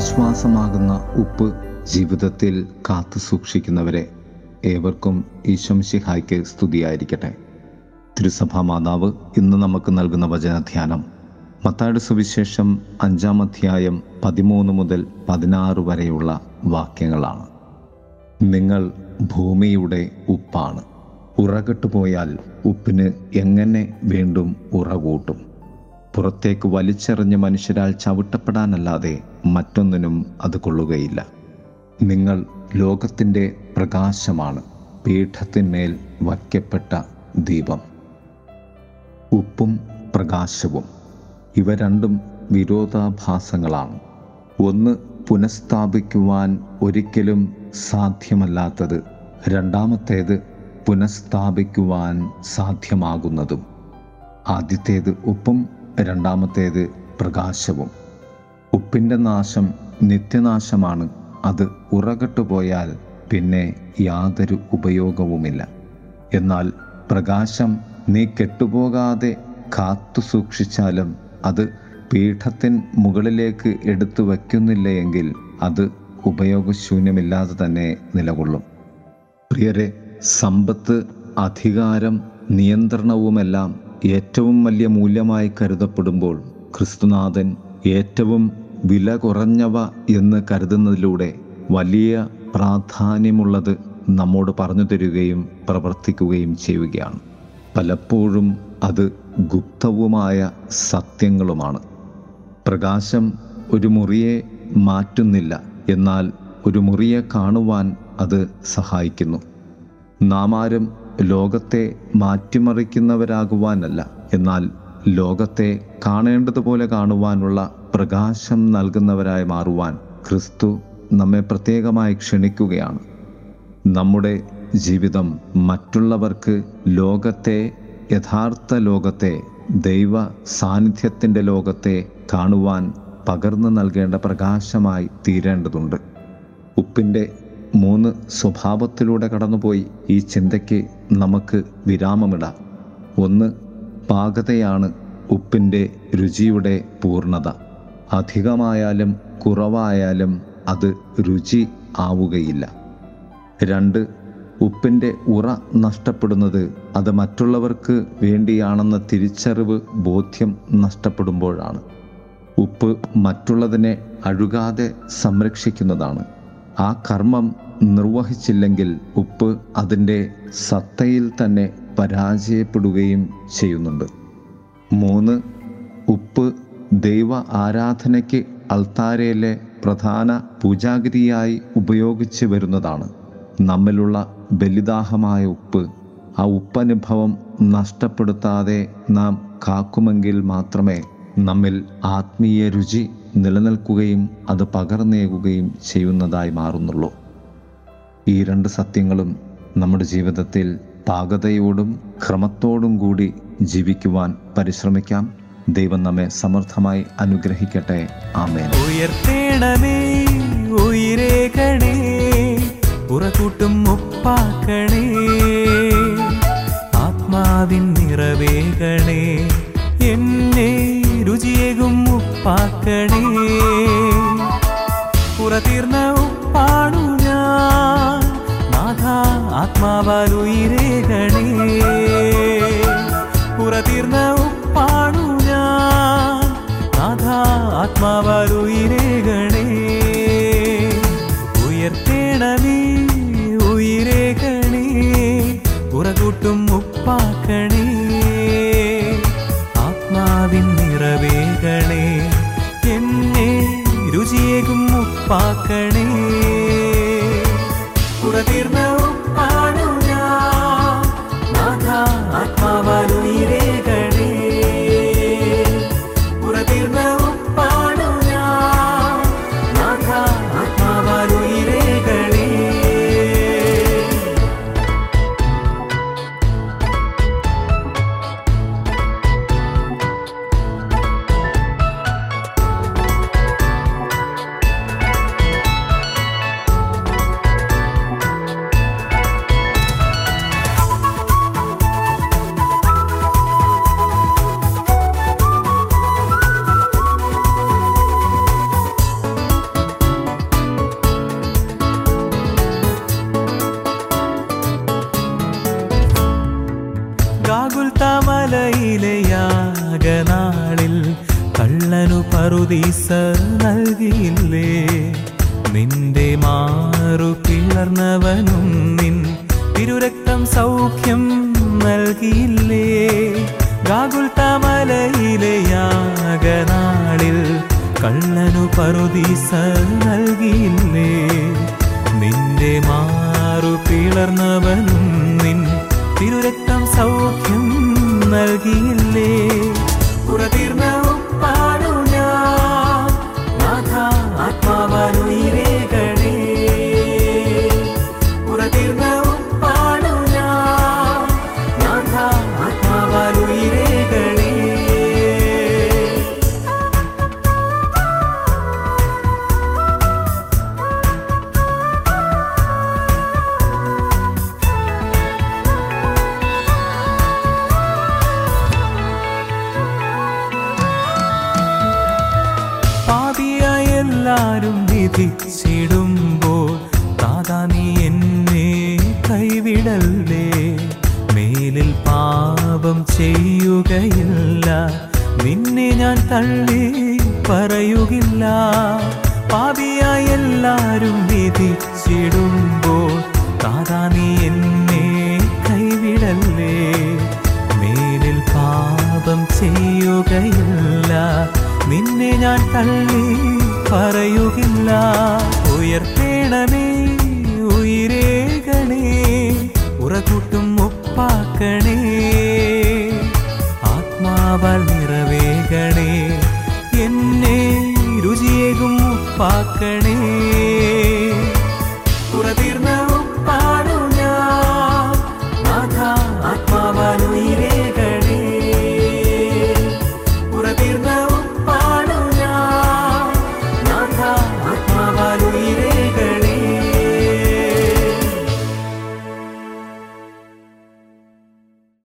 വിശ്വാസമാകുന്ന ഉപ്പ് ജീവിതത്തിൽ കാത്തു സൂക്ഷിക്കുന്നവരെ ഏവർക്കും ഈശംഷിഹായ്ക്ക് സ്തുതിയായിരിക്കട്ടെ. തിരുസഭാ മാതാവ് ഇന്ന് നമുക്ക് നൽകുന്ന വചനധ്യാനം മത്തായുടെ സുവിശേഷം അഞ്ചാം അധ്യായം പതിമൂന്ന് മുതൽ പതിനാറ് വരെയുള്ള വാക്യങ്ങളാണ്. നിങ്ങൾ ഭൂമിയുടെ ഉപ്പാണ്. ഉറകെട്ടുപോയാൽ ഉപ്പിന് എങ്ങനെ വീണ്ടും ഉറ കൂട്ടും പുറത്തേക്ക് വലിച്ചെറിഞ്ഞ് മനുഷ്യരാൽ ചവിട്ടപ്പെടാനല്ലാതെ മറ്റൊന്നിനും അത് കൊള്ളുകയില്ല. നിങ്ങൾ ലോകത്തിന്റെ പ്രകാശമാണ് പീഠത്തിന്മേൽ വയ്ക്കപ്പെട്ട ദീപം. ഉപ്പും പ്രകാശവും. ഇവ രണ്ടും വിരോധാഭാസങ്ങളാണ്. ഒന്ന് പുനഃസ്ഥാപിക്കുവാൻ ഒരിക്കലും സാധ്യമല്ലാത്തത് രണ്ടാമത്തേത് പുനഃസ്ഥാപിക്കുവാൻ സാധ്യമാകുന്നതും. ആദ്യത്തേത് ഉപ്പും രണ്ടാമത്തേത് പ്രകാശവും. ഉപ്പിന്റെ നാശം നിത്യനാശമാണ്. അത് ഉറകെട്ടുപോയാൽ പിന്നെ യാതൊരു ഉപയോഗവുമില്ല. എന്നാൽ പ്രകാശം നീ കെട്ടുപോകാതെ കാത്തു സൂക്ഷിച്ചാലും അത് പീഠത്തിൻ മുകളിലേക്ക് എടുത്തു വയ്ക്കുന്നില്ലയെങ്കിൽ അത് ഉപയോഗശൂന്യമില്ലാതെ തന്നെ നിലകൊള്ളും. പ്രിയരെ സമ്പത്ത് അധികാരം നിയന്ത്രണവുമെല്ലാം ഏറ്റവും വലിയ മൂല്യമായി കരുതപ്പെടുമ്പോൾ ക്രിസ്തുനാഥൻ ഏറ്റവും വില കുറഞ്ഞവ എന്ന് കരുതുന്നതിലൂടെ വലിയ പ്രാധാന്യമുള്ളത് നമ്മോട് പറഞ്ഞു തരികയും പ്രവർത്തിക്കുകയും ചെയ്യുകയാണ്. പലപ്പോഴും അത് ഗുപ്തവുമായ സത്യങ്ങളുമാണ്. പ്രകാശം ഒരു മുറിയെ മാറ്റുന്നില്ല എന്നാൽ ഒരു മുറിയെ കാണുവാൻ അത് സഹായിക്കുന്നു. നാം ആരും ലോകത്തെ മാറ്റിമറിക്കുന്നവരാകുവാനല്ല. എന്നാൽ ലോകത്തെ കാണേണ്ടതുപോലെ കാണുവാനുള്ള പ്രകാശം നൽകുന്നവരായി മാറുവാൻ ക്രിസ്തു നമ്മെ പ്രത്യേകമായി ക്ഷണിക്കുകയാണ്. നമ്മുടെ ജീവിതം മറ്റുള്ളവർക്ക് ലോകത്തെ യഥാർത്ഥ ലോകത്തെ ദൈവ സാന്നിധ്യത്തിന്റെ ലോകത്തെ കാണുവാൻ പകർന്നു നൽകേണ്ട പ്രകാശമായി തീരേണ്ടതുണ്ട്. ഉപ്പിന്റെ മൂന്ന് സ്വഭാവത്തിലൂടെ കടന്നുപോയി ഈ ചിന്തയ്ക്ക് നമുക്ക് വിരാമമിടാം. ഒന്ന് പാകതയാണ് ഉപ്പിന്റെ രുചിയുടെ പൂർണത. അധികമായാലും കുറവായാലും അത് രുചി ആവുകയില്ല. രണ്ട് ഉപ്പിന്റെ ഉറ നഷ്ടപ്പെടുന്നത് അത് മറ്റുള്ളവർക്ക് വേണ്ടിയാണെന്ന തിരിച്ചറിവ് ബോധ്യം നഷ്ടപ്പെടുമ്പോഴാണ്. ഉപ്പ് മറ്റുള്ളതിനെ അഴുകാതെ സംരക്ഷിക്കുന്നതാണ്. ആ കർമ്മം നിർവഹിച്ചില്ലെങ്കിൽ ഉപ്പ് അതിന്റെ സത്തയിൽ തന്നെ പരാജയപ്പെടുകയും ചെയ്യുന്നുണ്ട്. മൂന്ന് ഉപ്പ് ദൈവ ആരാധനയ്ക്ക് അൾത്താരയിലെ പ്രധാന പൂജാഗിരിയായി ഉപയോഗിച്ച് വരുന്നതാണ്. നമ്മിലുള്ള ബലിദാഹമായ ഉപ്പ് ആ ഉപ്പനുഭവം നഷ്ടപ്പെടുത്താതെ നാം കാക്കുമെങ്കിൽ മാത്രമേ നമ്മിൽ ആത്മീയ രുചി നിലനിൽക്കുകയും അത് പകർന്നേകുകയും ചെയ്യുന്നതായി മാറുന്നുള്ളൂ. ഈ രണ്ട് സത്യങ്ങളും നമ്മുടെ ജീവിതത്തിൽ പാകതയോടും ക്രമത്തോടും കൂടി ജീവിക്കുവാൻ പരിശ്രമിക്കാം. ദൈവം നമ്മെ സമർത്ഥമായി അനുഗ്രഹിക്കട്ടെ. ആമേൻ. ഉയർത്തേണമേ ഉയരേകണേ പുറകൂട്ടും ഉപ്പാക്കണേ ആത്മാവിൻ നിറവേകണേ എന്നെ രുചിയേകും ഉപ്പാക്കണേ. പുറതീർന്ന ആത്മാവാൽ ഉയരേകണേ പുറതീർന്ന ഉപ്പാണു ഞാൻ. നാഥ ആത്മാവാൽ ഉയരേകണേ ഉയർത്തേണമേ ഉയരേകണേ. പുറകൂട്ടും ഉപ്പാക്കണേ. പറുദീസ നൽകിയില്ലേ? നിന്റെ മാറു പിളർന്നവനും നിൻ തിരുരക്തം സൗഖ്യം നൽകിയില്ലേ? ഗാഗുൽത്താമലയിലെ യാഗനാളിൽ കള്ളനു പറുദീസ നൽകിയില്ലേ? ആത്മാവനുയിരേകണേ എല്ലാരും വിധിച്ചിടുമ്പോൾ താതാ നീ എന്നെ കൈവിടല്ലേ? മേലിൽ പാപം ചെയ്യുകയില്ല നിന്നെ ഞാൻ തള്ളി പറയുകില്ല. പാപിയായ എല്ലാരും വിധിച്ചിടുമ്പോൾ താതാ നീ എന്നെ കൈവിടല്ലേ? മേലിൽ പാപം ചെയ്യുകയില്ല നിന്നെ ഞാൻ തള്ളി പറയുകില്ല ഉയർത്തേണമേ ഉയരേകണേ ഉറകൂട്ടും ഉപ്പാക്കണേ ആത്മാവാൽ നിറവേകണേ എന്നെ രുചിയേകും ഉപ്പാക്കണേ